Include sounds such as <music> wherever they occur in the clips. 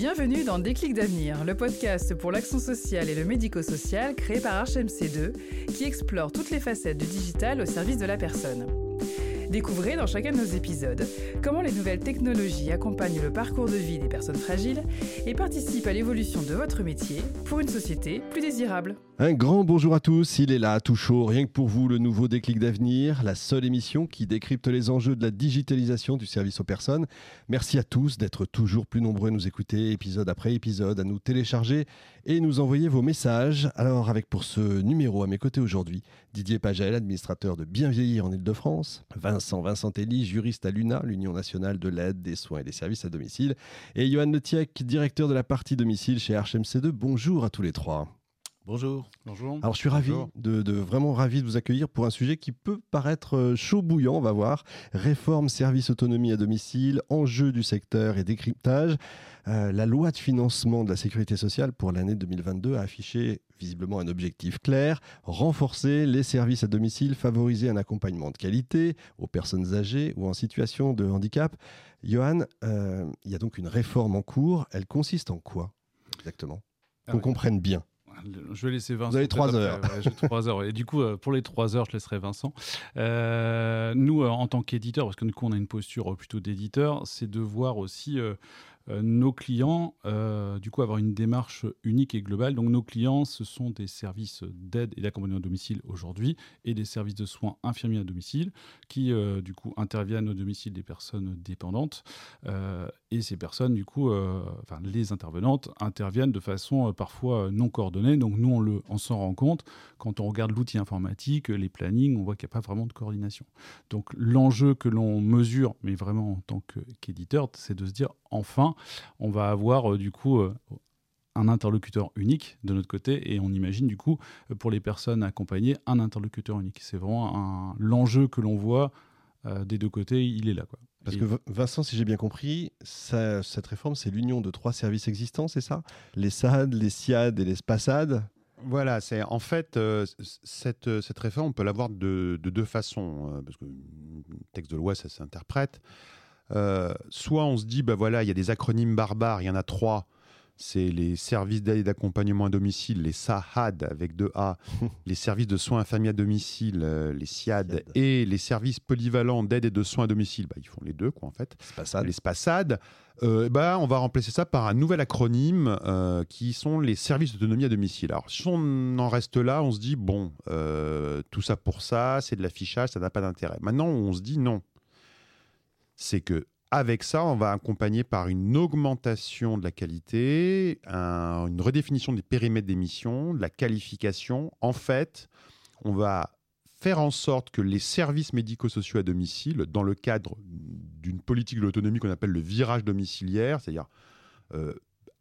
Bienvenue dans Déclic d'avenir, le podcast pour l'action sociale et le médico-social créé par HMC2 qui explore toutes les facettes du digital au service de la personne. Découvrez dans chacun de nos épisodes comment les nouvelles technologies accompagnent le parcours de vie des personnes fragiles et participent à l'évolution de votre métier pour une société plus désirable. Un grand bonjour à tous, il est là, tout chaud, rien que pour vous, le nouveau déclic d'avenir, la seule émission qui décrypte les enjeux de la digitalisation du service aux personnes. Merci à tous d'être toujours plus nombreux à nous écouter, épisode après épisode, à nous télécharger et nous envoyer vos messages. Alors, avec pour ce numéro à mes côtés aujourd'hui, Didier Pagel, administrateur de Bien Vieillir en Ile-de-France, Vincent Vincentelli, juriste à l'UNA, l'Union nationale de l'aide, des soins et des services à domicile, et Johan Letiec, directeur de la partie domicile chez HMC2. Bonjour à tous les trois. Bonjour. Bonjour. Alors je suis ravi, de, vraiment ravi de vous accueillir pour un sujet qui peut paraître euh, chaud bouillant, on va voir. Réforme, service, autonomie à domicile, enjeux du secteur et décryptage. Euh, la loi de financement de la sécurité sociale pour l'année 2022 a affiché visiblement un objectif clair, renforcer les services à domicile, favoriser un accompagnement de qualité aux personnes âgées ou en situation de handicap. Johan, euh, il y a donc une réforme en cours. Elle consiste en quoi exactement? Ah Qu'on comprenne bien. Je vais laisser Vincent. Vous avez trois heures. trois heures. Et du coup, euh, pour les trois heures, je laisserai Vincent. Euh, nous, euh, en tant qu'éditeur, parce que du coup, on a une posture plutôt d'éditeur, c'est de voir aussi nos clients, euh, du coup, avoir une démarche unique et globale. Donc, nos clients, ce sont des services d'aide et d'accompagnement à domicile aujourd'hui et des services de soins infirmiers à domicile qui, euh, du coup, interviennent au domicile des personnes dépendantes. et ces personnes, du coup, enfin, les intervenantes interviennent de façon parfois non coordonnée. Donc, nous, on, on s'en rend compte quand on regarde l'outil informatique, les plannings, on voit qu'il n'y a pas vraiment de coordination. Donc, l'enjeu que l'on mesure, mais vraiment en tant qu'éditeur, c'est de se dire, enfin, on va avoir euh, du coup euh, un interlocuteur unique de notre côté et on imagine du coup euh, pour les personnes accompagnées un interlocuteur unique. C'est vraiment l'enjeu que l'on voit des deux côtés, il est là. Quoi. Parce que Vincent, si j'ai bien compris, cette réforme, c'est l'union de trois services existants, c'est ça? Les SAD, les SIAD et les SPASAD? Voilà, c'est en fait cette, cette réforme, on peut l'avoir de, de, deux façons, parce que le texte de loi, ça s'interprète. Euh, soit on se dit, bah voilà, il y a des acronymes barbares, il y en a trois. C'est les services d'aide et d'accompagnement à domicile, les SAHAD avec deux A, <laughs> les services de soins infirmiers à domicile, euh, les SIAD, et les services polyvalents d'aide et de soins à domicile. Bah, ils font les deux, quoi, en fait. Les SPASAD. Euh, bah, on va remplacer ça par un nouvel acronyme qui sont les services d'autonomie à domicile. Alors, si on en reste là, on se dit, bon, tout ça pour ça, c'est de l'affichage, ça n'a pas d'intérêt. Maintenant, on se dit, non, c'est que avec ça, on va accompagner par une augmentation de la qualité, une redéfinition des périmètres d'émission, de la qualification. En fait, on va faire en sorte que les services médico-sociaux à domicile, dans le cadre d'une politique de l'autonomie qu'on appelle le virage domiciliaire, c'est-à-dire euh,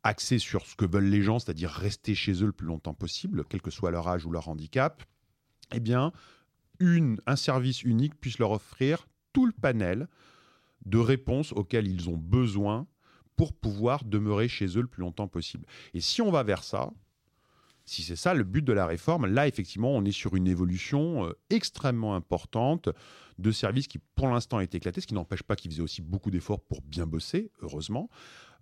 axé sur ce que veulent les gens, c'est-à-dire rester chez eux le plus longtemps possible, quel que soit leur âge ou leur handicap, eh bien, un service unique puisse leur offrir tout le panel de réponses auxquelles ils ont besoin pour pouvoir demeurer chez eux le plus longtemps possible. Et si on va vers ça, si c'est ça le but de la réforme, là effectivement on est sur une évolution euh, extrêmement importante de services qui pour l'instant est éclaté, ce qui n'empêche pas qu'ils faisaient aussi beaucoup d'efforts pour bien bosser, heureusement,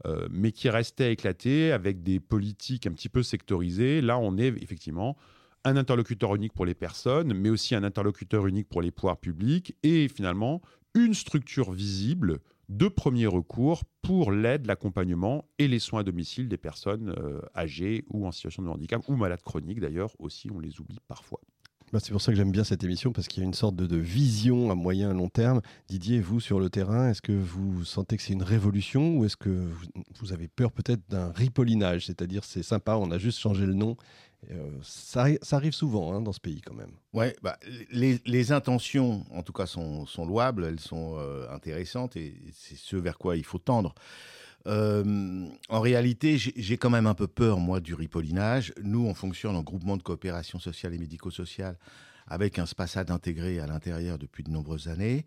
euh, mais qui restait éclaté avec des politiques un petit peu sectorisées. Là on est effectivement un interlocuteur unique pour les personnes, mais aussi un interlocuteur unique pour les pouvoirs publics, et finalement une structure visible de premier recours pour l'aide, l'accompagnement et les soins à domicile des personnes euh, âgées ou en situation de handicap, ou malades chroniques d'ailleurs, aussi on les oublie parfois. Bah, c'est pour ça que j'aime bien cette émission, parce qu'il y a une sorte de, vision à moyen et long terme. Didier, vous, sur le terrain, est-ce que vous sentez que c'est une révolution ou est-ce que vous, avez peur peut-être d'un ripollinage C'est-à-dire, c'est sympa, on a juste changé le nom. Euh, ça, arrive souvent hein, dans ce pays quand même. Ouais, bah, les, intentions, en tout cas, sont, louables, elles sont euh, intéressantes et c'est ce vers quoi il faut tendre. Euh, en réalité, j'ai quand même un peu peur, moi, du ripollinage. Nous, on fonctionne en groupement de coopération sociale et médico-sociale avec un SPASAD intégré à l'intérieur depuis de nombreuses années.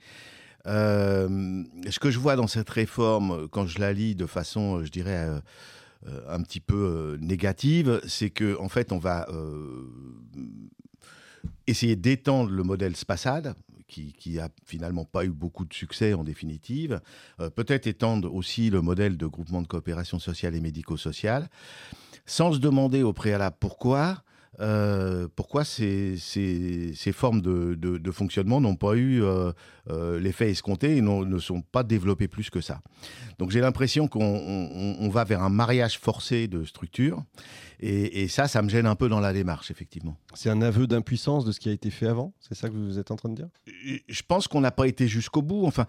Ce que je vois dans cette réforme, quand je la lis de façon, je dirais, un petit peu négative, c'est que en fait, on va essayer d'étendre le modèle SPASAD, qui, qui a finalement pas eu beaucoup de succès en définitive. Peut-être étendre aussi le modèle de groupement de coopération sociale et médico-sociale, sans se demander au préalable pourquoi. Euh, pourquoi ces, ces, ces formes de, de, de, fonctionnement n'ont pas eu euh, euh, l'effet escompté et ne sont pas développées plus que ça? Donc j'ai l'impression qu'on on, on va vers un mariage forcé de structures et, et, ça, ça me gêne un peu dans la démarche, effectivement. C'est un aveu d'impuissance de ce qui a été fait avant? C'est ça que vous êtes en train de dire? Je pense qu'on n'a pas été jusqu'au bout. Enfin,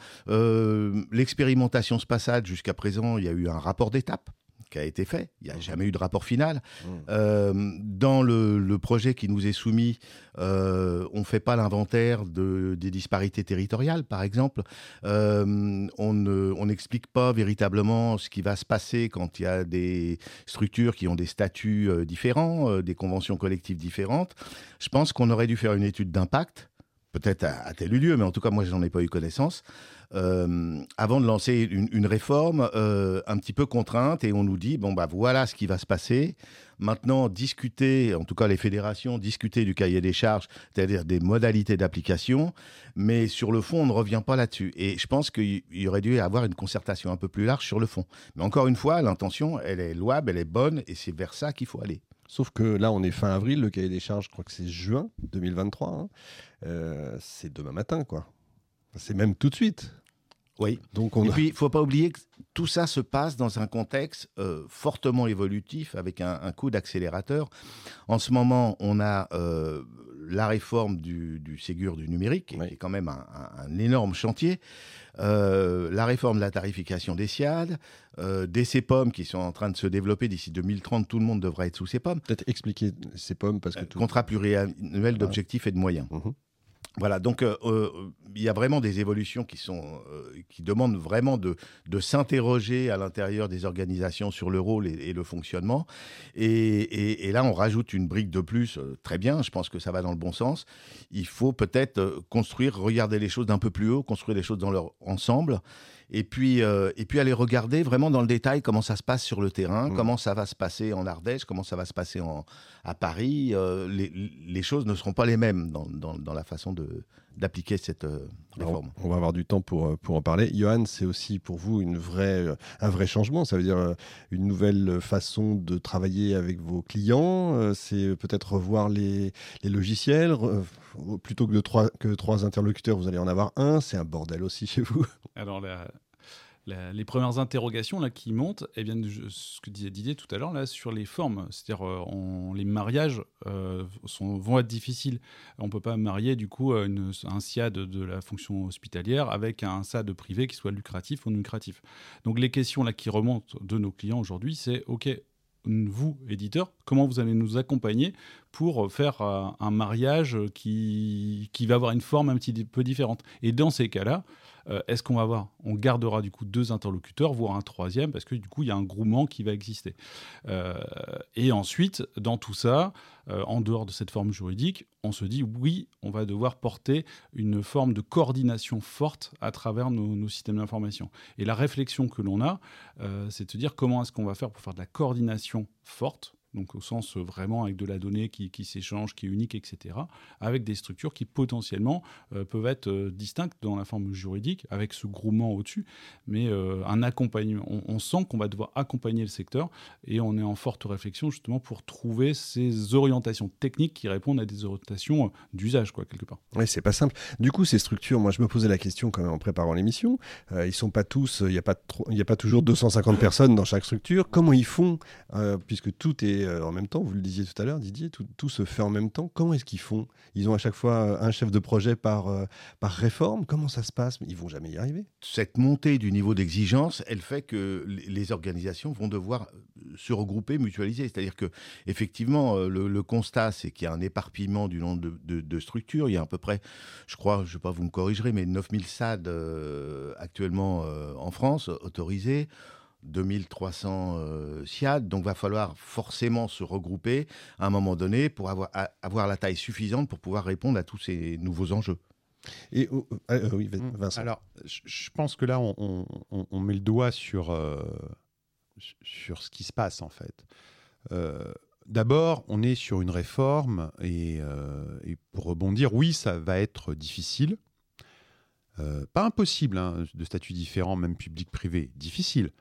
l'expérimentation se passade jusqu'à présent, il y a eu un rapport d'étape qui a été fait. Il n'y a mmh. jamais eu de rapport final. Mmh. Euh, dans le, le, projet qui nous est soumis, euh, on ne fait pas l'inventaire de, des disparités territoriales, par exemple. Euh, on n'explique pas véritablement ce qui va se passer quand il y a des structures qui ont des statuts différents, des conventions collectives différentes. Je pense qu'on aurait dû faire une étude d'impact peut-être à, à, tel lieu, mais en tout cas, moi, je n'en ai pas eu connaissance, euh, avant de lancer une, réforme euh, un petit peu contrainte et on nous dit bon bah voilà ce qui va se passer. Maintenant, discuter, en tout cas les fédérations, discuter du cahier des charges, c'est-à-dire des modalités d'application, mais sur le fond, on ne revient pas là-dessus. Et je pense qu'il y aurait dû y avoir une concertation un peu plus large sur le fond. Mais encore une fois, l'intention, elle est louable, elle est bonne, et c'est vers ça qu'il faut aller. Sauf que là, on est fin avril, le cahier des charges, je crois que c'est juin 2023. Hein. Euh, c'est demain matin, quoi. C'est même tout de suite. Oui. Donc on Et puis, il ne faut pas oublier que tout ça se passe dans un contexte euh, fortement évolutif, avec un, un coup d'accélérateur. En ce moment, on a euh, la réforme du, du, Ségur du numérique, oui. qui est quand même un, un, un énorme chantier. Euh, la réforme de la tarification des SIAD, euh, des CEPOM qui sont en train de se développer d'ici 2030, tout le monde devrait être sous CEPOM. Peut-être expliquer CEPOM parce que... Tout... Contrat pluriannuel d'objectifs et de moyens. Mmh. Voilà, donc euh, euh, il y a vraiment des évolutions qui, sont, euh, qui demandent vraiment de, de s'interroger à l'intérieur des organisations sur le rôle et, le fonctionnement. Et, et, là, on rajoute une brique de plus, très bien, je pense que ça va dans le bon sens. Il faut peut-être construire, regarder les choses d'un peu plus haut, construire les choses dans leur ensemble et puis, euh, et puis aller regarder vraiment dans le détail comment ça se passe sur le terrain, mmh. comment ça va se passer en Ardèche, comment ça va se passer en, à Paris. Euh, les, les, choses ne seront pas les mêmes dans, dans, dans la façon de, d'appliquer cette euh, réforme. Alors, on va avoir du temps pour, pour en parler. Johan, c'est aussi pour vous une vraie, un vrai changement. Ça veut dire euh, une nouvelle façon de travailler avec vos clients. Euh, c'est peut-être revoir les, les logiciels. Plutôt que de trois, que trois interlocuteurs, vous allez en avoir un. C'est un bordel aussi <laughs> chez vous. Alors, la, les premières interrogations là, qui montent eh bien, ce que disait Didier tout à l'heure là, sur les formes. C'est-à-dire euh, les mariages euh, sont, vont être difficiles. On ne peut pas marier du coup une, un SIAD de, de, la fonction hospitalière avec un SAD privé qui soit lucratif ou non lucratif. Donc les questions là, qui remontent de nos clients aujourd'hui, c'est OK, vous, éditeurs, comment vous allez nous accompagner pour faire euh, un mariage qui, qui va avoir une forme un petit peu différente. Et dans ces cas-là, euh, est-ce qu'on va avoir On gardera du coup deux interlocuteurs, voire un troisième, parce que du coup, il y a un groupement qui va exister. Euh, et ensuite, dans tout ça, en dehors de cette forme juridique, on se dit oui, on va devoir porter une forme de coordination forte à travers nos, systèmes d'information. Et la réflexion que l'on a, c'est de se dire comment est-ce qu'on va faire pour faire de la coordination forte donc au sens vraiment avec de la donnée qui, qui s'échange, qui est unique, etc., avec des structures qui potentiellement euh, peuvent être euh, distinctes dans la forme juridique, avec ce groupement au-dessus, mais euh, un accompagnement. On, sent qu'on va devoir accompagner le secteur et on est en forte réflexion justement pour trouver ces orientations techniques qui répondent à des orientations d'usage, quoi, quelque part. Oui, c'est pas simple. Du coup, ces structures, moi je me posais la question quand même en préparant l'émission, ils sont pas tous, il n'y a, a pas toujours 250 personnes dans chaque structure. Comment ils font, puisque tout est euh, en même temps, vous le disiez tout à l'heure, Didier, tout, se fait en même temps. Comment est-ce qu'ils font? Ils ont à chaque fois un chef de projet par, euh, par réforme? Comment ça se passe? Ils vont jamais y arriver. Cette montée du niveau d'exigence, elle fait que les organisations vont devoir euh, se regrouper, mutualiser. C'est-à-dire que effectivement, le, constat, c'est qu'il y a un éparpillement du nombre de, structures. Il y a à peu près, je crois, je ne sais pas, vous me corrigerez, mais 9000 SAD euh, actuellement euh, en France autorisés. 2300 euh, SIAD, donc va falloir forcément se regrouper à un moment donné pour avoir, à, avoir la taille suffisante pour pouvoir répondre à tous ces nouveaux enjeux. Et euh, euh, oui, mmh. Vincent. Alors, je pense que là, on, on, on met le doigt sur, euh, sur ce qui se passe en fait. Euh, D'abord, on est sur une réforme et, et, pour rebondir, oui, ça va être difficile Euh, pas impossible, hein, de statuts différents, même public-privé, difficile.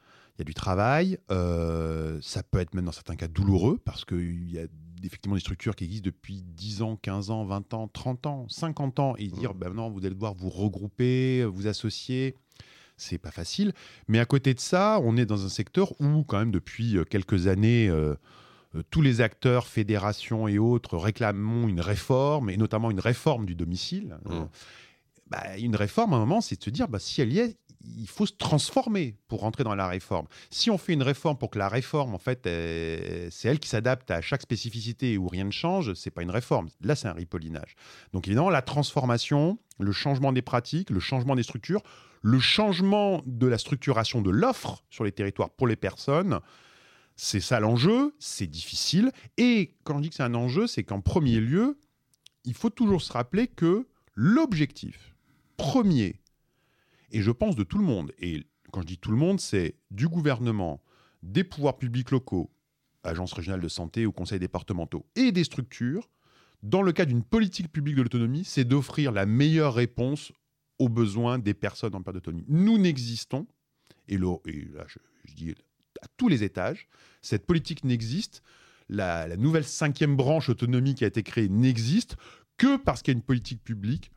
Il y a du travail, euh, ça peut être même dans certains cas douloureux, parce qu'il y a effectivement des structures qui existent depuis 10 ans, 15 ans, 20 ans, 30 ans, 50 ans, et dire, ben non, vous allez devoir vous regrouper, vous associer, c'est pas facile. Mais à côté de ça, on est dans un secteur où, quand même, depuis quelques années, euh, euh, tous les acteurs, fédérations et autres réclamons une réforme, et notamment une réforme du domicile. Mmh. Bah, une réforme, à un moment, c'est de se dire, bah, si elle y est, il faut se transformer pour rentrer dans la réforme. Si on fait une réforme pour que la réforme, en fait, c'est elle qui s'adapte à chaque spécificité où rien ne change, c'est pas une réforme. Là, c'est un ripollinage. Donc évidemment, la transformation, le changement des pratiques, le changement des structures, le changement de la structuration de l'offre sur les territoires pour les personnes, c'est ça l'enjeu, c'est difficile. Et quand je dis que c'est un enjeu, c'est qu'en premier lieu, il faut toujours se rappeler que l'objectif premier, et je pense de tout le monde, et quand je dis tout le monde, c'est du gouvernement, des pouvoirs publics locaux, agences régionales de santé ou conseils départementaux, et des structures, dans le cas d'une politique publique de l'autonomie, c'est d'offrir la meilleure réponse aux besoins des personnes en perte d'autonomie. Nous n'existons, et, là je, dis à tous les étages, cette politique n'existe, la, la nouvelle cinquième branche autonomie qui a été créée n'existe que parce qu'il y a une politique publique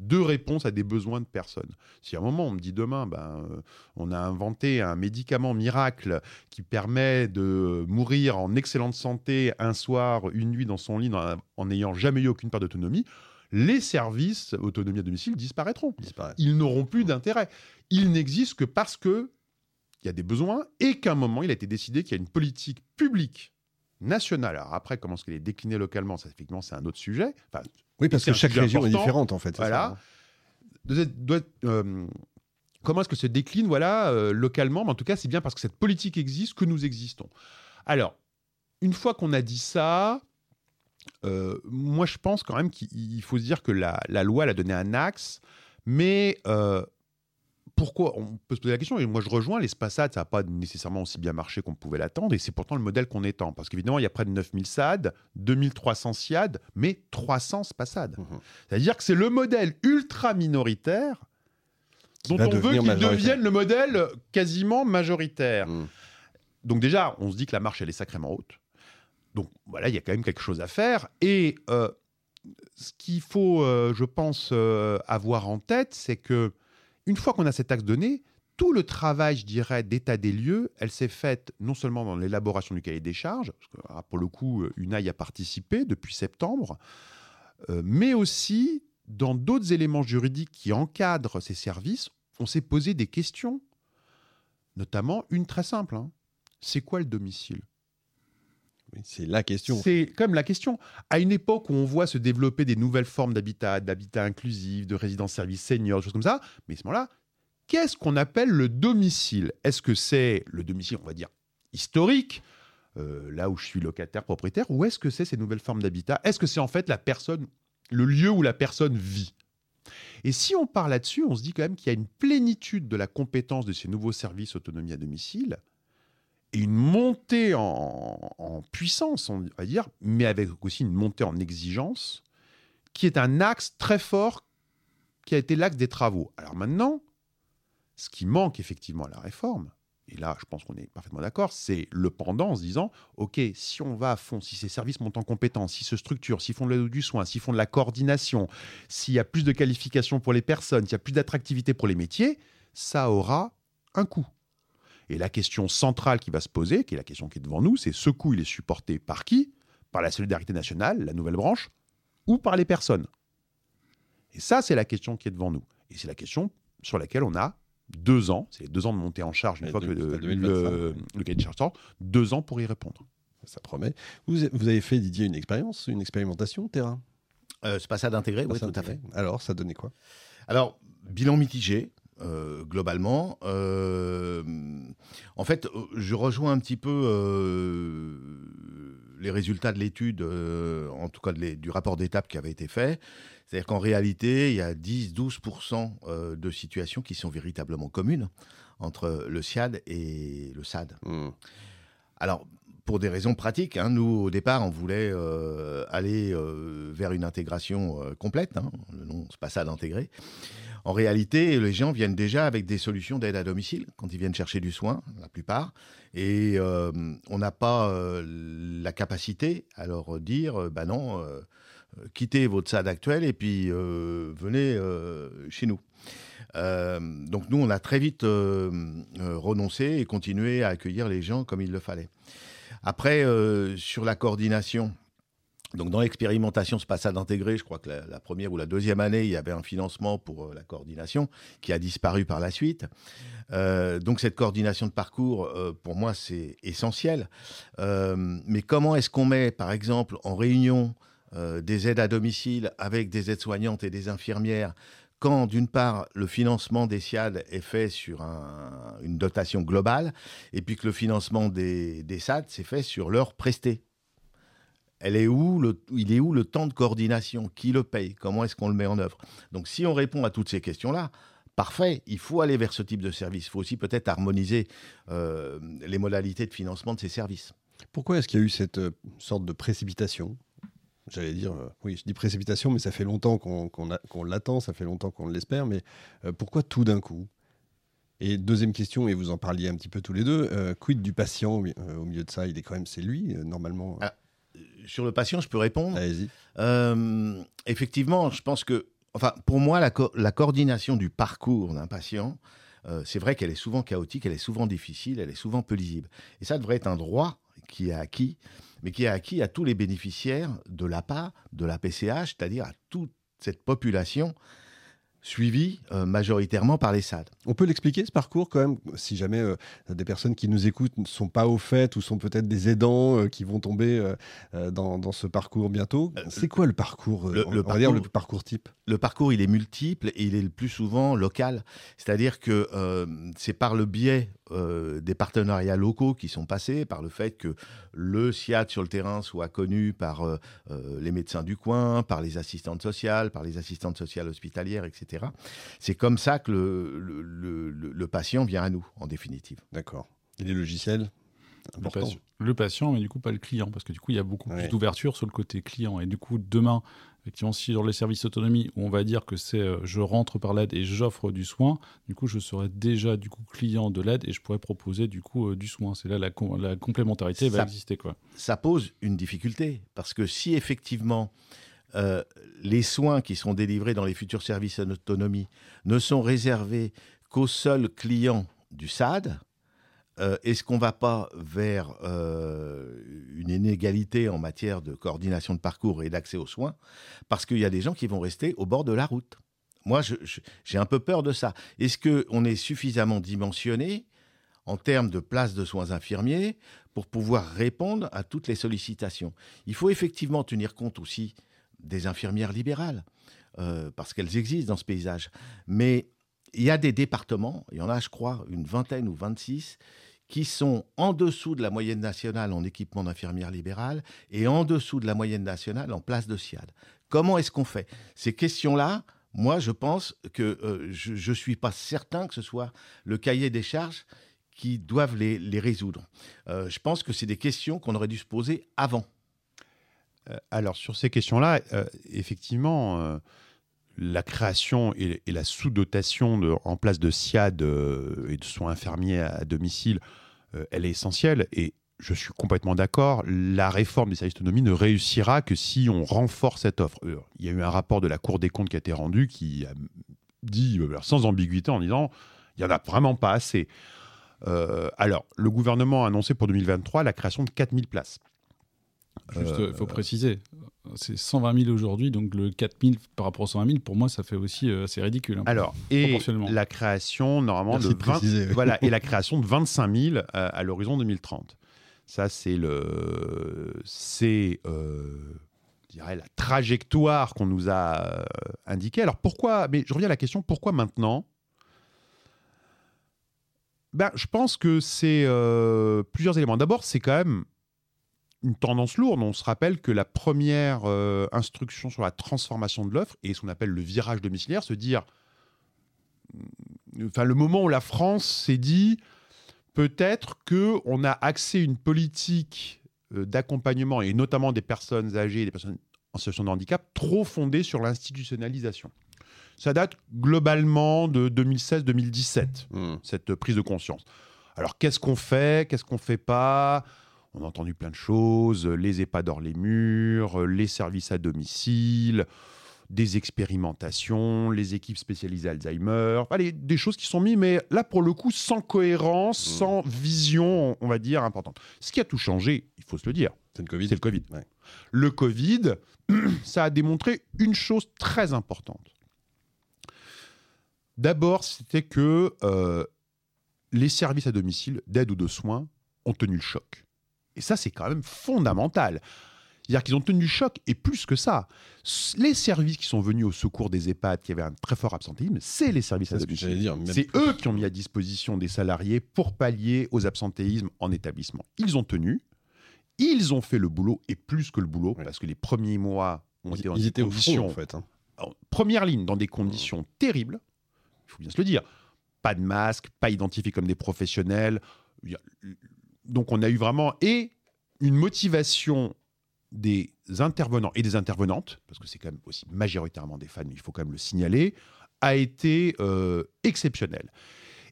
de réponse à des besoins de personnes. Si à un moment on me dit demain, ben, euh, on a inventé un médicament miracle qui permet de mourir en excellente santé un soir, une nuit dans son lit en n'ayant jamais eu aucune part d'autonomie, les services autonomie à domicile disparaîtront. Ils n'auront plus d'intérêt. Ils n'existent que parce que il y a des besoins et qu'à un moment il a été décidé qu'il y a une politique publique nationale. Alors après, comment est-ce qu'elle est déclinée localement Ça, effectivement, c'est un autre sujet. Enfin, oui, parce que chaque région est différente, en fait. Voilà. Euh, comment est-ce que se décline voilà, euh, localement Mais en tout cas, c'est bien parce que cette politique existe que nous existons. Alors, une fois qu'on a dit ça, euh, moi, je pense quand même qu'il faut se dire que la, la, loi, elle a donné un axe, mais pourquoi On peut se poser la question, et moi je rejoins, les SPASAD, ça n'a pas nécessairement aussi bien marché qu'on pouvait l'attendre, et c'est pourtant le modèle qu'on étend. Parce qu'évidemment, il y a près de 9000 SAD, 2300 SIAD, mais 300 SPASAD. Mmh. C'est-à-dire que c'est le modèle ultra minoritaire dont on veut qu'il devienne le modèle quasiment majoritaire. Mmh. Donc déjà, on se dit que la marche, elle est sacrément haute. Donc voilà, il y a quand même quelque chose à faire. Et euh, ce qu'il faut, euh, je pense, euh, avoir en tête, c'est que une fois qu'on a cet axe donné, tout le travail, je dirais, d'état des lieux, elle s'est faite non seulement dans l'élaboration du cahier des charges, parce que, ah, pour le coup, UNAI a participé depuis septembre, euh, mais aussi dans d'autres éléments juridiques qui encadrent ces services, on s'est posé des questions, notamment une très simple. Hein. C'est quoi le domicile? C'est la question. C'est comme la question. À une époque où on voit se développer des nouvelles formes d'habitat, d'habitat inclusif, de résidence-service senior, des choses comme ça, mais à ce moment-là, qu'est-ce qu'on appelle le domicile? Est-ce que c'est le domicile, on va dire, historique, euh, là où je suis locataire, propriétaire, ou est-ce que c'est ces nouvelles formes d'habitat? Est-ce que c'est en fait la personne, le lieu où la personne vit? Et si on parle là-dessus, on se dit quand même qu'il y a une plénitude de la compétence de ces nouveaux services autonomie à domicile et une montée en, puissance, on va dire, mais avec aussi une montée en exigence, qui est un axe très fort qui a été l'axe des travaux. Alors maintenant, ce qui manque effectivement à la réforme, et là je pense qu'on est parfaitement d'accord, c'est le pendant en se disant, OK, si on va à fond, si ces services montent en compétence, s'ils se structurent, s'ils font de du soin, s'ils font de la coordination, s'il y a plus de qualifications pour les personnes, s'il y a plus d'attractivité pour les métiers, ça aura un coût. Et la question centrale qui va se poser, qui est la question qui est devant nous, c'est ce coût, il est supporté par qui? Par la solidarité nationale, la nouvelle branche, ou par les personnes? Et ça, c'est la question qui est devant nous. Et c'est la question sur laquelle on a deux ans, c'est deux ans de montée en charge une fois que le, le, cahier de charge sort, deux ans pour y répondre. Ça promet. Vous, avez fait, Didier, une expérience, une expérimentation terrain? Euh, C'est pas ça d'intégrer, oui, tout à fait. Alors, ça donnait quoi? Alors, bilan mitigé. Euh, globalement. Euh, en fait, je rejoins un petit peu euh, les résultats de l'étude, en tout cas du rapport d'étape qui avait été fait. C'est-à-dire qu'en réalité, il y a 10-12% de situations qui sont véritablement communes entre le SIAD et le SAD. Hmm. Alors, pour des raisons pratiques, hein, nous, au départ, on voulait aller vers une intégration complète. Hein, le nom, c'est pas SAD intégré. En réalité, les gens viennent déjà avec des solutions d'aide à domicile quand ils viennent chercher du soin, la plupart. Et euh, on n'a pas euh, la capacité à leur dire, bah non, quittez votre SAD actuel et puis venez chez nous. donc nous, on a très vite renoncé et continué à accueillir les gens comme il le fallait. Après, sur la coordination, donc dans l'expérimentation Spassad intégré, je crois que la, première ou la deuxième année, il y avait un financement pour euh, la coordination qui a disparu par la suite. Euh, donc cette coordination de parcours, euh, pour moi, c'est essentiel. mais comment est-ce qu'on met, par exemple, en réunion des aides à domicile avec des aides-soignantes et des infirmières quand, d'une part, le financement des SIAD est fait sur une dotation globale, et puis que le financement des, des SAD, c'est fait sur l'heure prestée elle est où le, il est où le temps de coordination? Qui le paye? Comment est-ce qu'on le met en œuvre? Donc si on répond à toutes ces questions-là, parfait, il faut aller vers ce type de service. Il faut aussi peut-être harmoniser euh, les modalités de financement de ces services. Pourquoi est-ce qu'il y a eu cette euh, sorte de précipitation? J'allais dire, euh, oui, je dis précipitation, mais ça fait longtemps qu'on l'attend, ça fait longtemps qu'on l'espère, mais pourquoi tout d'un coup? Et deuxième question, et vous en parliez un petit peu tous les deux, quid du patient au milieu de ça? Il est quand même, c'est lui, normalement. Ah, sur le patient, je peux répondre. Allez-y. Euh, effectivement, je pense que, enfin, pour moi, la, coordination du parcours d'un patient, euh, c'est vrai qu'elle est souvent chaotique, elle est souvent difficile, elle est souvent peu lisible. Et ça devrait être un droit qui est acquis, mais qui est acquis à tous les bénéficiaires de l'APA, de la PCH, c'est-à-dire à toute cette population suivi euh, majoritairement par les SAD. On peut l'expliquer ce parcours quand même, si jamais euh, des personnes qui nous écoutent ne sont pas au fait ou sont peut-être des aidants euh, qui vont tomber dans, ce parcours bientôt. C'est quoi le parcours le, le parcours, dire le parcours type? Le parcours, il est multiple et il est le plus souvent local. C'est-à-dire que c'est par le biais euh, des partenariats locaux qui sont passés, par le fait que le SIAD sur le terrain soit connu par euh, euh, les médecins du coin, par les assistantes sociales, par les assistantes sociales hospitalières, etc. C'est comme ça que le, patient vient à nous, en définitive. D'accord. Et les logiciels? Le patient, mais du coup pas le client, parce que du coup il y a beaucoup plus d'ouverture sur le côté client. Et du coup, demain, effectivement, si dans les services autonomie, où on va dire que c'est euh, je rentre par l'aide et j'offre du soin, du coup, je serai déjà du coup client de l'aide et je pourrais proposer du coup euh, du soin. C'est là la, la complémentarité va exister. Quoi. Ça pose une difficulté, parce que si effectivement euh, les soins qui sont délivrés dans les futurs services en autonomie ne sont réservés qu'aux seuls clients du SAD, euh, est-ce qu'on ne va pas vers euh, une inégalité en matière de coordination de parcours et d'accès aux soins? Parce qu'il y a des gens qui vont rester au bord de la route. Moi, j'ai un peu peur de ça. Est-ce qu'on est suffisamment dimensionné en termes de places de soins infirmiers pour pouvoir répondre à toutes les sollicitations? Il faut effectivement tenir compte aussi des infirmières libérales, euh, parce qu'elles existent dans ce paysage. Mais il y a des départements, il y en a, je crois, une vingtaine ou 26, qui sont en dessous de la moyenne nationale en équipement d'infirmières libérales et en dessous de la moyenne nationale en place de SIAD. Comment est-ce qu'on fait? Ces questions-là, moi, je pense que euh, je ne suis pas certain que ce soit le cahier des charges qui doivent les, résoudre. Euh, je pense que c'est des questions qu'on aurait dû se poser avant. Euh, alors, sur ces questions-là, effectivement la création et, la sous-dotation en place de SIAD euh, et de soins infirmiers à, domicile, euh, elle est essentielle. Et je suis complètement d'accord, la réforme des services d'autonomie ne réussira que si on renforce cette offre. Euh, il y a eu un rapport de la Cour des comptes qui a été rendu qui a dit, sans ambiguïté, en disant il n'y en a vraiment pas assez. alors, le gouvernement a annoncé pour 2023 la création de 4000 places. Juste, il faut préciser, c'est 120 000 aujourd'hui, donc le 4 000 par rapport aux 120 000, pour moi, ça fait aussi euh, assez ridicule. Hein, Alors, et la création, normalement, de, voilà, et la <laughs> création de 25 000 euh, à, l'horizon 2030. Ça, c'est le, c'est, euh, dirais, la trajectoire qu'on nous a indiquée. Alors pourquoi Mais je reviens à la question pourquoi maintenant? Ben, je pense que c'est plusieurs éléments. D'abord, c'est quand même une tendance lourde. On se rappelle que la première euh, instruction sur la transformation de l'offre et ce qu'on appelle le virage domiciliaire, se dire, enfin le moment où la France s'est dit peut-être que on a axé une politique euh, d'accompagnement et notamment des personnes âgées, des personnes en situation de handicap, trop fondée sur l'institutionnalisation. Ça date globalement de 2016-2017, Hmm. cette prise de conscience. Alors qu'est-ce qu'on fait? Qu'est-ce qu'on fait pas? On a entendu plein de choses, les EHPAD hors les murs, les services à domicile, des expérimentations, les équipes spécialisées Alzheimer, allez, des choses qui sont mises, mais là pour le coup sans cohérence, Mm. sans vision, on va dire, importante. Ce qui a tout changé, il faut se le dire, C'est le Covid. c'est le Covid. Ouais. Le Covid, <clears throat> ça a démontré une chose très importante. D'abord, c'était que euh, les services à domicile d'aide ou de soins ont tenu le choc. Et ça, c'est quand même fondamental. C'est-à-dire qu'ils ont tenu le choc, et plus que ça, les services qui sont venus au secours des EHPAD qui avaient un très fort absentéisme, c'est les services à C'est même- C'est eux qui ont mis à disposition des salariés pour pallier aux absentéismes en établissement. Ils ont tenu, ils ont fait le boulot, et plus que le boulot, Ouais. parce que les premiers mois ont Ils, été dans ils des étaient au front, conditions en fait. hein. en première ligne dans des conditions terribles, il faut bien se le dire. Pas de masque, pas identifiés comme des professionnels. Donc on a eu vraiment et une motivation des intervenants et des intervenantes, parce que c'est quand même aussi majoritairement des femmes, mais il faut quand même le signaler, a été euh, exceptionnelle.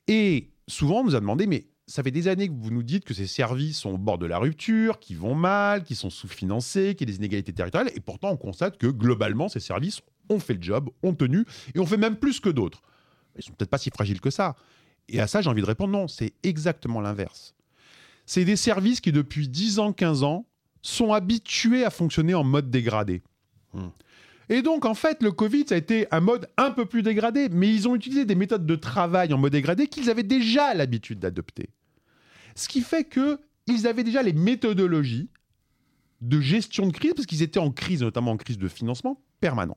Et souvent on nous a demandé, mais ça fait des années que vous nous dites que ces services sont au bord de la rupture, qui vont mal, qui sont sous-financés, qu'il y a des inégalités territoriales, et pourtant on constate que globalement ces services ont fait le job, ont tenu, et ont fait même plus que d'autres. Ils sont peut-être pas si fragiles que ça. Et à ça, j'ai envie de répondre non, c'est exactement l'inverse. C'est des services qui, depuis 10 ans, 15 ans, sont habitués à fonctionner en mode dégradé. Hmm. Et donc, en fait, le Covid, ça a été un mode un peu plus dégradé, mais ils ont utilisé des méthodes de travail en mode dégradé qu'ils avaient déjà l'habitude d'adopter. Ce qui fait que ils avaient déjà les méthodologies de gestion de crise, parce qu'ils étaient en crise, notamment en crise de financement permanent.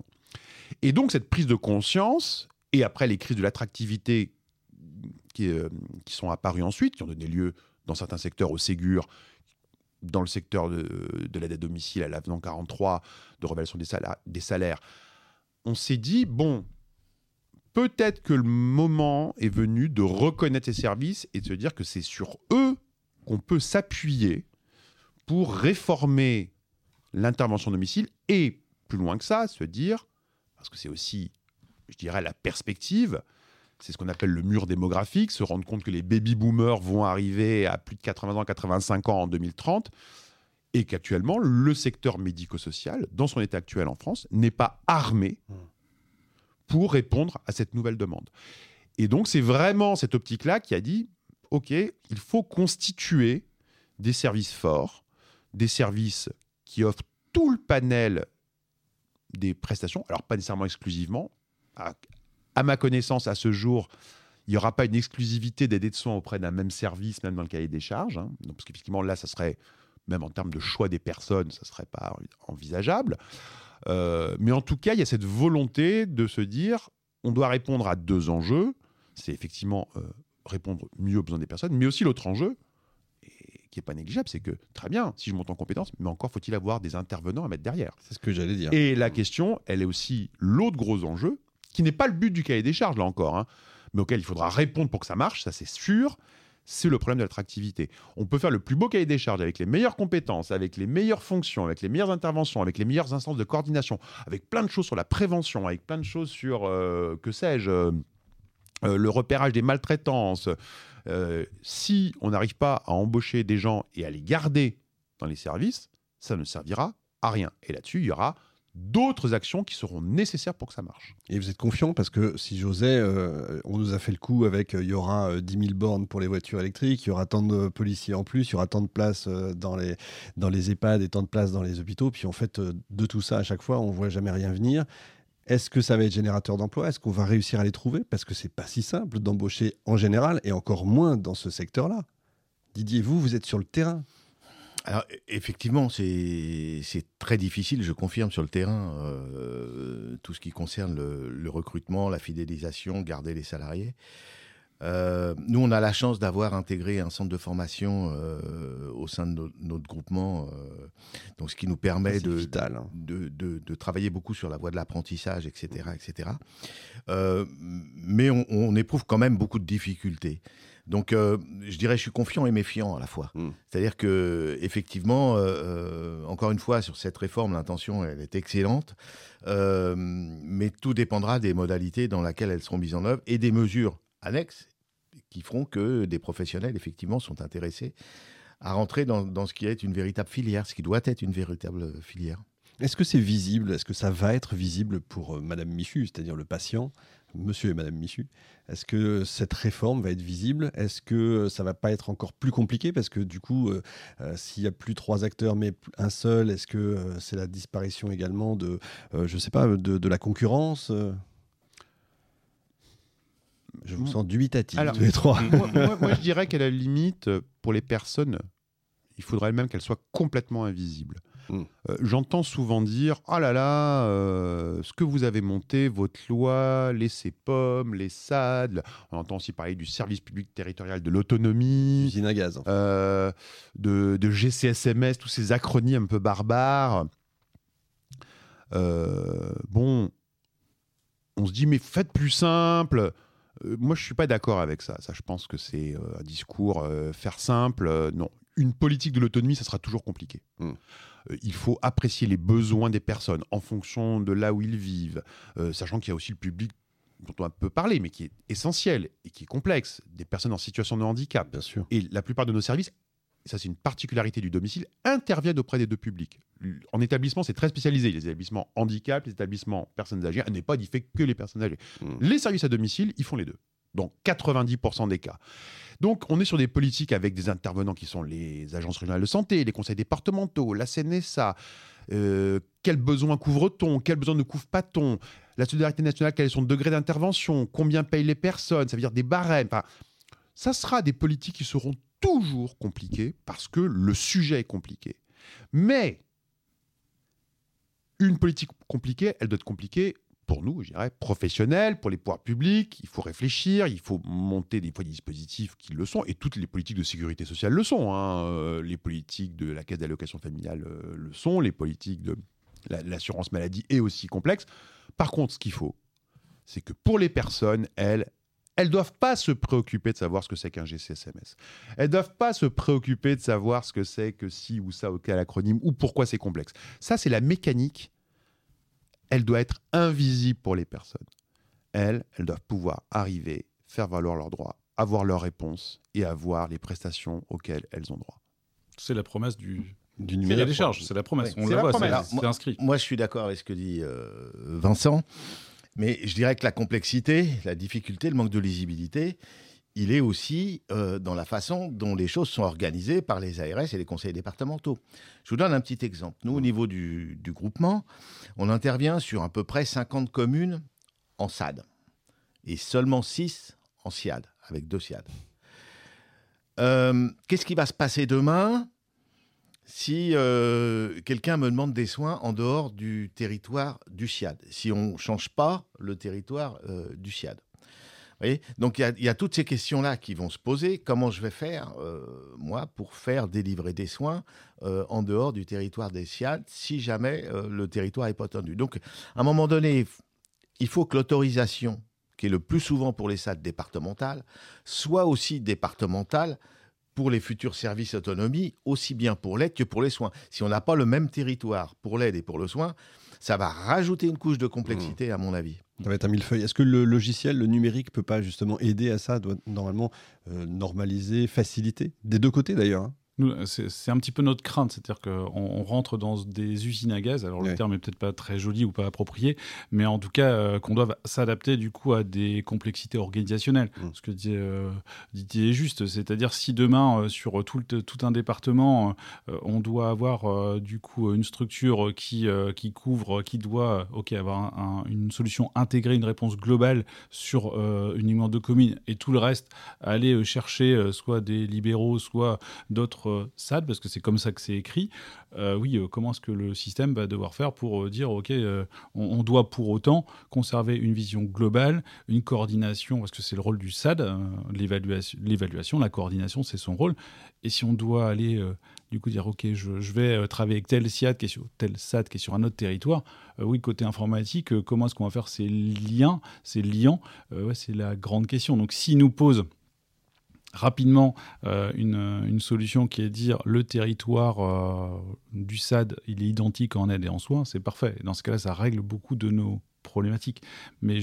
Et donc, cette prise de conscience, et après les crises de l'attractivité qui, euh, qui sont apparues ensuite, qui ont donné lieu dans certains secteurs au Ségur, dans le secteur de, de l'aide domicile à l'avenant 43 de révélation des salaires, des salaires. On s'est dit, bon, peut-être que le moment est venu de reconnaître ces services et de se dire que c'est sur eux qu'on peut s'appuyer pour réformer l'intervention domicile et, plus loin que ça, se dire, parce que c'est aussi, je dirais, la perspective, c'est ce qu'on appelle le mur démographique, se rendre compte que les baby-boomers vont arriver à plus de 80 ans, 85 ans en 2030, et qu'actuellement, le secteur médico-social, dans son état actuel en France, n'est pas armé pour répondre à cette nouvelle demande. Et donc, c'est vraiment cette optique-là qui a dit, OK, il faut constituer des services forts, des services qui offrent tout le panel des prestations, alors pas nécessairement exclusivement. À, à ma connaissance, à ce jour, il n'y aura pas une exclusivité d'aide de soins auprès d'un même service, même dans le cahier des charges. hein. Donc, parce qu'effectivement, là, ça serait, même en termes de choix des personnes, ça ne serait pas envisageable. Euh, mais en tout cas, il y a cette volonté de se dire, on doit répondre à deux enjeux. C'est effectivement euh, répondre mieux aux besoins des personnes, mais aussi l'autre enjeu, et qui n'est pas négligeable, c'est que très bien, si je monte en compétence, mais encore faut-il avoir des intervenants à mettre derrière. C'est ce que j'allais dire. Et la question, elle est aussi l'autre gros enjeu, qui n'est pas le but du cahier des charges, là encore, hein, mais auquel il faudra répondre pour que ça marche, ça c'est sûr, c'est le problème de l'attractivité. On peut faire le plus beau cahier des charges avec les meilleures compétences, avec les meilleures fonctions, avec les meilleures interventions, avec les meilleures instances de coordination, avec plein de choses sur la prévention, avec plein de choses sur, euh, que sais-je, euh, euh, le repérage des maltraitances. Si on n'arrive pas à embaucher des gens et à les garder dans les services, ça ne servira à rien. Et là-dessus, il y aura d'autres actions qui seront nécessaires pour que ça marche. Et vous êtes confiant parce que si j'osais, euh, on nous a fait le coup avec euh, il y aura euh, 10 000 bornes pour les voitures électriques, il y aura tant de policiers en plus, il y aura tant de places euh, dans, les, dans les EHPAD et tant de places dans les hôpitaux. Puis en fait, euh, de tout ça, à chaque fois, on voit jamais rien venir. Est-ce que ça va être générateur d'emplois? Est-ce qu'on va réussir à les trouver? Parce que c'est pas si simple d'embaucher en général et encore moins dans ce secteur-là. Didier, vous, vous êtes sur le terrain. Alors, e- effectivement, c'est très difficile, je confirme, sur le terrain, euh, tout ce qui concerne le, le recrutement, la fidélisation, garder les salariés. Euh, nous, on a la chance d'avoir intégré un centre de formation euh, au sein de no- notre groupement, euh, donc ce qui nous permet C'est de, vital. hein. de, de- de travailler beaucoup sur la voie de l'apprentissage, etc. etc. Mais on, on éprouve quand même beaucoup de difficultés. Donc, euh, je dirais, je suis confiant et méfiant à la fois. Mm. C'est-à-dire que, effectivement, euh, euh, encore une fois, sur cette réforme, l'intention, elle est excellente, euh, mais tout dépendra des modalités dans lesquelles elles seront mises en œuvre et des mesures annexes qui feront que des professionnels, effectivement, sont intéressés à rentrer dans, dans ce qui est une véritable filière, ce qui doit être une véritable filière. Est-ce que c'est visible? Est-ce que ça va être visible pour Madame Michu, c'est-à-dire le patient, Monsieur et Madame Michu Est-ce que cette réforme va être visible? Est-ce que ça va pas être encore plus compliqué? Parce que du coup, euh, euh, s'il y a plus trois acteurs mais un seul, est-ce que euh, c'est la disparition également de, euh, je sais pas, de, de la concurrence? Je vous sens dubitatifs Alors, tous les trois. <laughs> moi, moi- moi, je dirais qu'à la limite, pour les personnes, il faudrait même qu'elles soient complètement invisibles. Mm. Euh, J'entends souvent dire Oh là là, euh, ce que vous avez monté, votre loi, les CEPOM, les SAD. On entend aussi parler du service public territorial de l'autonomie, Usine à gaz. euh, de, de GCSMS, tous ces acronymes un peu barbares. Bon, on se dit, mais faites plus simple. Moi, je suis pas d'accord avec ça. Ça, je pense que c'est un discours euh, faire simple. euh, non, une politique de l'autonomie, ça sera toujours compliqué. Mm. Euh, il faut apprécier les besoins des personnes en fonction de là où ils vivent, euh, sachant qu'il y a aussi le public dont on peut parler, mais qui est essentiel et qui est complexe, des personnes en situation de handicap. Bien sûr. Et la plupart de nos services, ça c'est une particularité du domicile, interviennent auprès des deux publics. En établissement, c'est très spécialisé. Les établissements handicap, les établissements personnes âgées, un pas il fait que les personnes âgées. Mm. Les services à domicile, ils font les deux. Dans 90% des cas. Donc, on est sur des politiques avec des intervenants qui sont les agences régionales de santé, les conseils départementaux, la CNSA. Euh, quels besoins couvre-t-on? Quels besoins ne couvre pas-on La solidarité nationale, quel est son degré d'intervention? Combien payent les personnes? Ça veut dire des barèmes. Enfin, ça sera des politiques qui seront toujours compliquées parce que le sujet est compliqué. Mais une politique compliquée, elle doit être compliquée pour nous, je dirais, professionnelle, pour les pouvoirs publics. Il faut réfléchir, il faut monter des fois des dispositifs qui le sont, et toutes les politiques de sécurité sociale le sont. hein. Euh, les politiques de la caisse d'allocation familiale euh, le sont, les politiques de la- l'assurance maladie est aussi complexe. Par contre, ce qu'il faut, c'est que pour les personnes, elles, elles doivent pas se préoccuper de savoir ce que c'est qu'un GCSMS. Elles doivent pas se préoccuper de savoir ce que c'est que si ou ça ou quel acronyme ou pourquoi c'est complexe. Ça, c'est la mécanique. Elle doit être invisible pour les personnes. Elles, elles doivent pouvoir arriver, faire valoir leurs droits, avoir leurs réponses et avoir les prestations auxquelles elles ont droit. C'est la promesse du Du numérique. des charges. C'est la promesse. On la voit, c'est- inscrit. Moi, je suis d'accord avec ce que dit euh, Vincent, mais je dirais que la complexité, la difficulté, le manque de lisibilité, il est aussi euh, dans la façon dont les choses sont organisées par les ARS et les conseils départementaux. Je vous donne un petit exemple. Nous, au niveau du, groupement, on intervient sur à peu près 50 communes en SAD et seulement 6 en SIAD, avec deux SIAD. Euh, Qu'est-ce qui va se passer demain si euh, quelqu'un me demande des soins en dehors du territoire du SIAD, si on ne change pas le territoire du SIAD. Donc il y a- il y, a toutes ces questions-là qui vont se poser. Comment je vais faire, euh, moi, pour faire délivrer des soins euh, en dehors du territoire des SIAD si jamais euh, le territoire n'est pas tendu? Donc à un moment donné, il faut que l'autorisation, qui est le plus souvent pour les SAD départementales, soit aussi départementale pour les futurs services autonomie, aussi bien pour l'aide que pour les soins. Si on n'a pas le même territoire pour l'aide et pour le soin, ça va rajouter une couche de complexité, à mon avis. Ça va être un millefeuille. Est-ce que le logiciel, le numérique, peut pas justement aider à ça Doit normalement euh, normaliser, faciliter? Des deux côtés d'ailleurs. hein. C'est un petit peu notre crainte, c'est-à-dire qu'on on rentre dans des usines à gaz. Alors le terme est peut-être pas très joli ou pas approprié, mais en tout cas euh, qu'on doive s'adapter du coup à des complexités organisationnelles. Mm. Ce que dit euh, Didier est juste, c'est-à-dire si demain euh, sur tout, le- tout un département euh, on doit avoir du coup une structure qui qui couvre, qui doit ok avoir un- un- une solution intégrée, une réponse globale sur euh, uniquement deux communes et tout le reste aller chercher soit des libéraux, soit d'autres euh, SAD, parce que c'est comme ça que c'est écrit, euh, oui, euh, comment est-ce que le système va devoir faire pour dire, OK, on, doit pour autant conserver une vision globale, une coordination, parce que c'est le rôle du SAD, euh, l'évaluation, la coordination, c'est son rôle. Et si on doit aller, du coup, dire, OK, je, vais travailler avec tel SIAD qui est sur tel SAD qui est sur un autre territoire, oui, côté informatique, comment est-ce qu'on va faire ces liens, ces liens C'est la grande question. Donc, s'il nous pose rapidement une, une, solution qui est dire le territoire du SAD, il est identique en aide et en soins, c'est parfait. dans ce cas-là, ça règle beaucoup de nos problématiques. Mais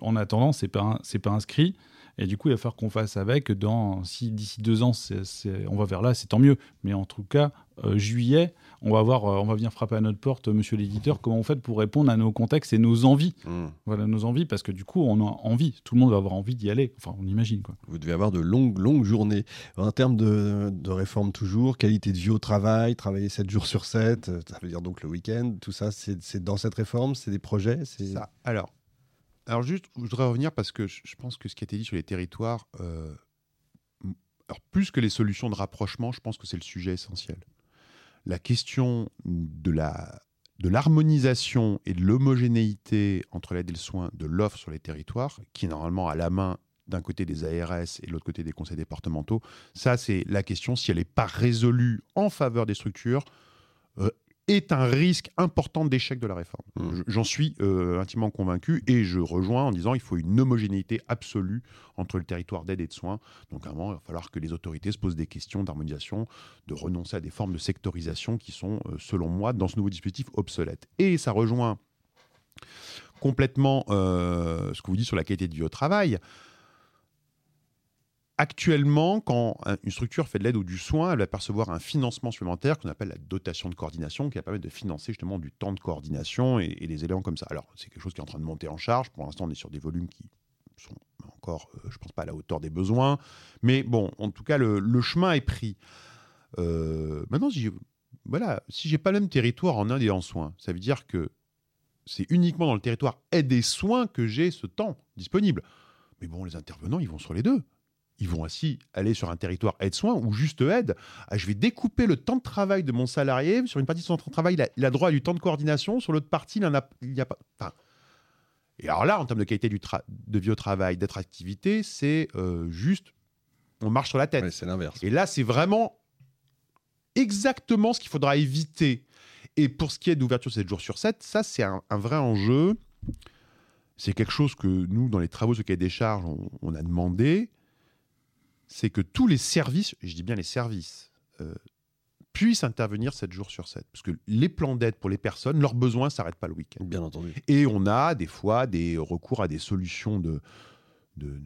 en attendant, c'est pas, pas inscrit. Et du coup, il va falloir qu'on fasse avec. Dans, si d'ici deux ans, on va vers là, c'est tant mieux. Mais en tout cas, euh, juillet, on va voir, euh, on va venir frapper à notre porte, monsieur l'éditeur, comment on fait pour répondre à nos contextes et nos envies. Mmh. Voilà, nos envies, parce que du coup, on a envie. Tout le monde va avoir envie d'y aller. Enfin, on imagine. Quoi. Vous devez avoir de longues, longues journées. En termes de, de réforme, toujours, qualité de vie au travail, travailler 7 jours sur 7, euh, ça veut dire donc le week-end, tout ça, c'est dans cette réforme, c'est des projets ça. Alors, alors juste, je voudrais revenir parce que je pense que ce qui a été dit sur les territoires, euh, plus que les solutions de rapprochement, je pense que c'est le sujet essentiel. La question de la de l'harmonisation et de l'homogénéité entre l'aide et le soin de l'offre sur les territoires, qui est normalement à la main d'un côté des ARS et de l'autre côté des conseils départementaux, ça c'est la question, si elle n'est pas résolue en faveur des structures, euh, est un risque important d'échec de la réforme. Mmh. J'en suis euh, intimement convaincu et je rejoins en disant qu'il faut une homogénéité absolue entre le territoire d'aide et de soins. Donc à un moment, il va falloir que les autorités se posent des questions d'harmonisation, de renoncer à des formes de sectorisation qui sont, euh, selon moi, dans ce nouveau dispositif, obsolètes. Et ça rejoint complètement euh, ce que vous dites sur la qualité de vie au travail actuellement, quand une structure fait de l'aide ou du soin, elle va percevoir un financement supplémentaire qu'on appelle la dotation de coordination, qui va permettre de financer justement du temps de coordination et, des éléments comme ça. Alors, c'est quelque chose qui est en train de monter en charge. Pour l'instant, on est sur des volumes qui sont encore, euh, je pense pas, à la hauteur des besoins. Mais bon, en tout cas, le, chemin est pris. Euh, maintenant, si voilà, si j'ai pas le même territoire en Inde et en soins, ça veut dire que c'est uniquement dans le territoire aide et soins que j'ai ce temps disponible. Mais bon, les intervenants, ils vont sur les deux ils vont ainsi aller sur un territoire aide-soin ou juste aide. Ah, je vais découper le temps de travail de mon salarié. Sur une partie de son temps de travail, il a, droit à du temps de coordination. Sur l'autre partie, il n'y a, a pas. et alors là, en termes de qualité du de vie au travail, d'attractivité, c'est euh, juste, on marche sur la tête. c'est l'inverse. Et là, c'est vraiment exactement ce qu'il faudra éviter. Et pour ce qui est d'ouverture 7 jours sur 7, ça, c'est un, vrai enjeu. C'est quelque chose que nous, dans les travaux sur cahier des charges, on a demandé c'est que tous les services, je dis bien les services, euh, puissent intervenir 7 jours sur 7. Parce que les plans d'aide pour les personnes, leurs besoins ne s'arrêtent pas le week-end. Bien entendu. Et on a des fois des recours à des solutions de, de,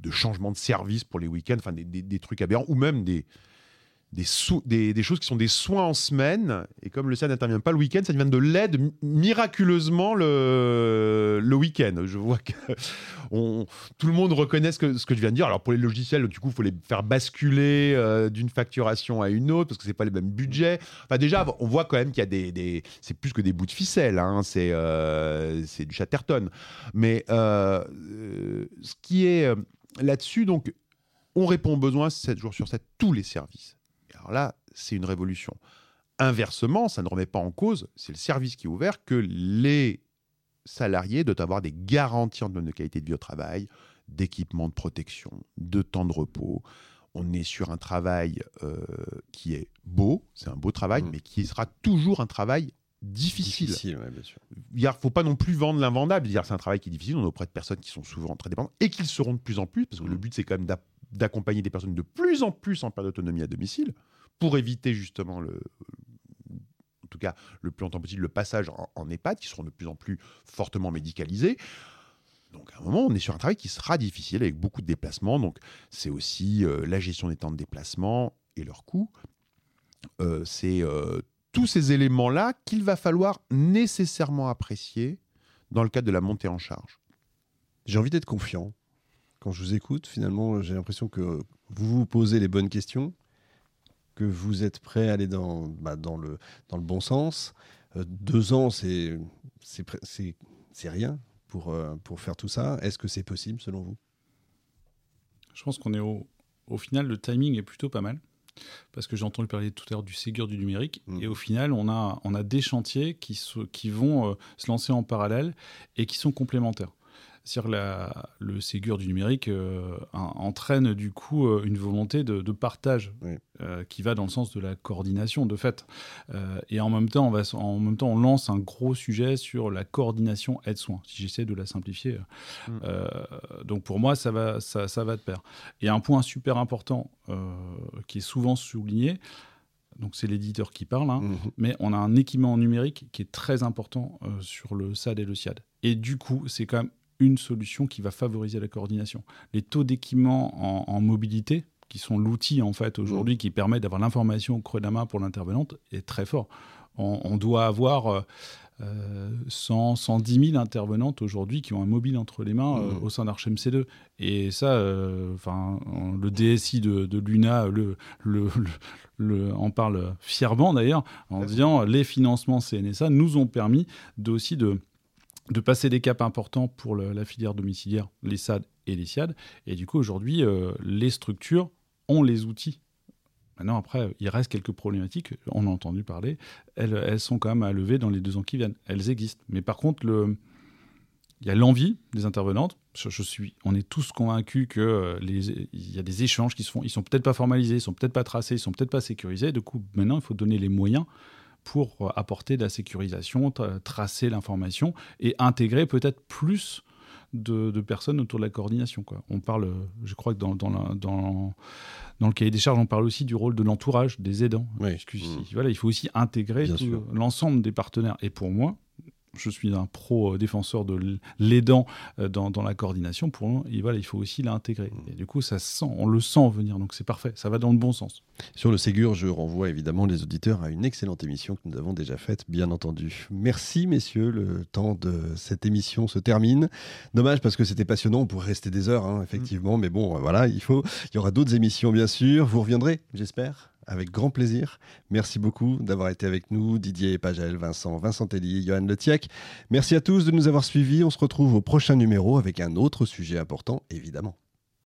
de, changement de service pour les week-ends, enfin des, des, des, trucs aberrants, ou même des, des, des, choses qui sont des soins en semaine. Et comme le SAD n'intervient pas le week-end, ça devient de l'aide miraculeusement le, le week-end. Je vois que <laughs> on, tout le monde reconnaît ce que, ce que je viens de dire. Alors pour les logiciels, du coup, il faut les faire basculer euh, d'une facturation à une autre parce que c'est pas les mêmes budgets. Enfin, déjà, on voit quand même qu'il y a des. des c'est plus que des bouts de ficelle, hein. c'est euh, du chatterton. Mais euh, ce qui est là-dessus, donc, on répond aux besoins 7 jours sur 7, tous les services alors là, c'est une révolution. Inversement, ça ne remet pas en cause, c'est le service qui est ouvert, que les salariés doivent avoir des garanties en termes de qualité de vie au travail, d'équipement de protection, de temps de repos. On est sur un travail euh, qui est beau, c'est un beau travail, mmh. mais qui sera toujours un travail difficile. difficile bien sûr. Il ne faut pas non plus vendre l'invendable, dire c'est un travail qui est difficile, on est auprès de personnes qui sont souvent très dépendantes et qui le seront de plus en plus, parce que le mmh. but c'est quand même d'accompagner des personnes de plus en plus en perte d'autonomie à domicile pour éviter justement en tout cas le plus longtemps possible, le passage en, EHPAD, qui seront de plus en plus fortement médicalisés. Donc à un moment, on est sur un travail qui sera difficile avec beaucoup de déplacements. Donc c'est aussi euh, la gestion des temps de déplacement et leurs coûts. Euh, c'est euh, tous ces éléments-là qu'il va falloir nécessairement apprécier dans le cadre de la montée en charge. J'ai envie d'être confiant. Quand je vous écoute, finalement, j'ai l'impression que vous vous posez les bonnes questions, que vous êtes prêt à aller dans, bah, dans, le, dans le bon sens. Euh, deux ans, c'est rien pour, euh, pour faire tout ça. Est-ce que c'est possible selon vous? Je pense qu'on est au, au final, le timing est plutôt pas mal. Parce que j'ai entendu parler tout à l'heure du Ségur du numérique. Mmh. Et au final, on a, on a des chantiers qui, qui vont euh, se lancer en parallèle et qui sont complémentaires. Cest à le Ségur du numérique euh, entraîne du coup euh, une volonté de, partage euh, qui va dans le sens de la coordination de fait. et en même, temps, on va, en même temps, on lance un gros sujet sur la coordination aide-soins, si j'essaie de la simplifier. Mm. donc pour moi, ça va, ça, ça, va de pair. Et un point super important qui est souvent souligné, donc c'est l'éditeur qui parle, hein, mm-hmm. mais on a un équipement numérique qui est très important sur le SAD et le SIAD. Et du coup, c'est quand même une solution qui va favoriser la coordination. Les taux d'équipement en, mobilité, qui sont l'outil en fait aujourd'hui qui permet d'avoir l'information au creux de la main pour l'intervenante, est très fort. On, doit avoir euh, 100, 110 000 intervenantes aujourd'hui qui ont un mobile entre les mains euh, mmh. au sein d'Archem 2 Et ça, euh, enfin, le DSI de, Luna le, le, en parle fièrement d'ailleurs, en disant les financements CNSA nous ont permis aussi de de passer des caps importants pour la filière domiciliaire, les SAD et les SIAD. Et du coup, aujourd'hui, euh, les structures ont les outils. Maintenant, après, il reste quelques problématiques, on a entendu parler. Elles, sont quand même à lever dans les deux ans qui viennent. Elles existent. Mais par contre, il y a l'envie des intervenantes. Je, suis, on est tous convaincus que euh, y a des échanges qui se font. Ils sont peut-être pas formalisés, ils sont peut-être pas tracés, ils sont peut-être pas sécurisés. Du coup, maintenant, il faut donner les moyens pour euh, apporter de la sécurisation, tracer l'information et intégrer peut-être plus de, personnes autour de la coordination. Quoi. On parle, je crois que dans, dans, dans, le cahier des charges, on parle aussi du rôle de l'entourage, des aidants. Oui. Mmh. Voilà, il faut aussi intégrer l'ensemble des partenaires. Et pour moi, je suis un pro euh, défenseur de l'aidant euh, dans, dans, la coordination. Pour nous, voilà, il faut aussi l'intégrer. Mmh. Et du coup, ça sent, on le sent venir, donc c'est parfait. Ça va dans le bon sens. Sur le Ségur, je renvoie évidemment les auditeurs à une excellente émission que nous avons déjà faite, bien entendu. Merci, messieurs. Le temps de cette émission se termine. Dommage parce que c'était passionnant. On pourrait rester des heures, hein, effectivement. Mmh. Mais bon, voilà, il faut. Il y aura d'autres émissions, bien sûr. Vous reviendrez, j'espère avec grand plaisir. Merci beaucoup d'avoir été avec nous, Didier Pagel, Vincent, Vincent Telly, Johan Letiec. Merci à tous de nous avoir suivis. On se retrouve au prochain numéro avec un autre sujet important, évidemment.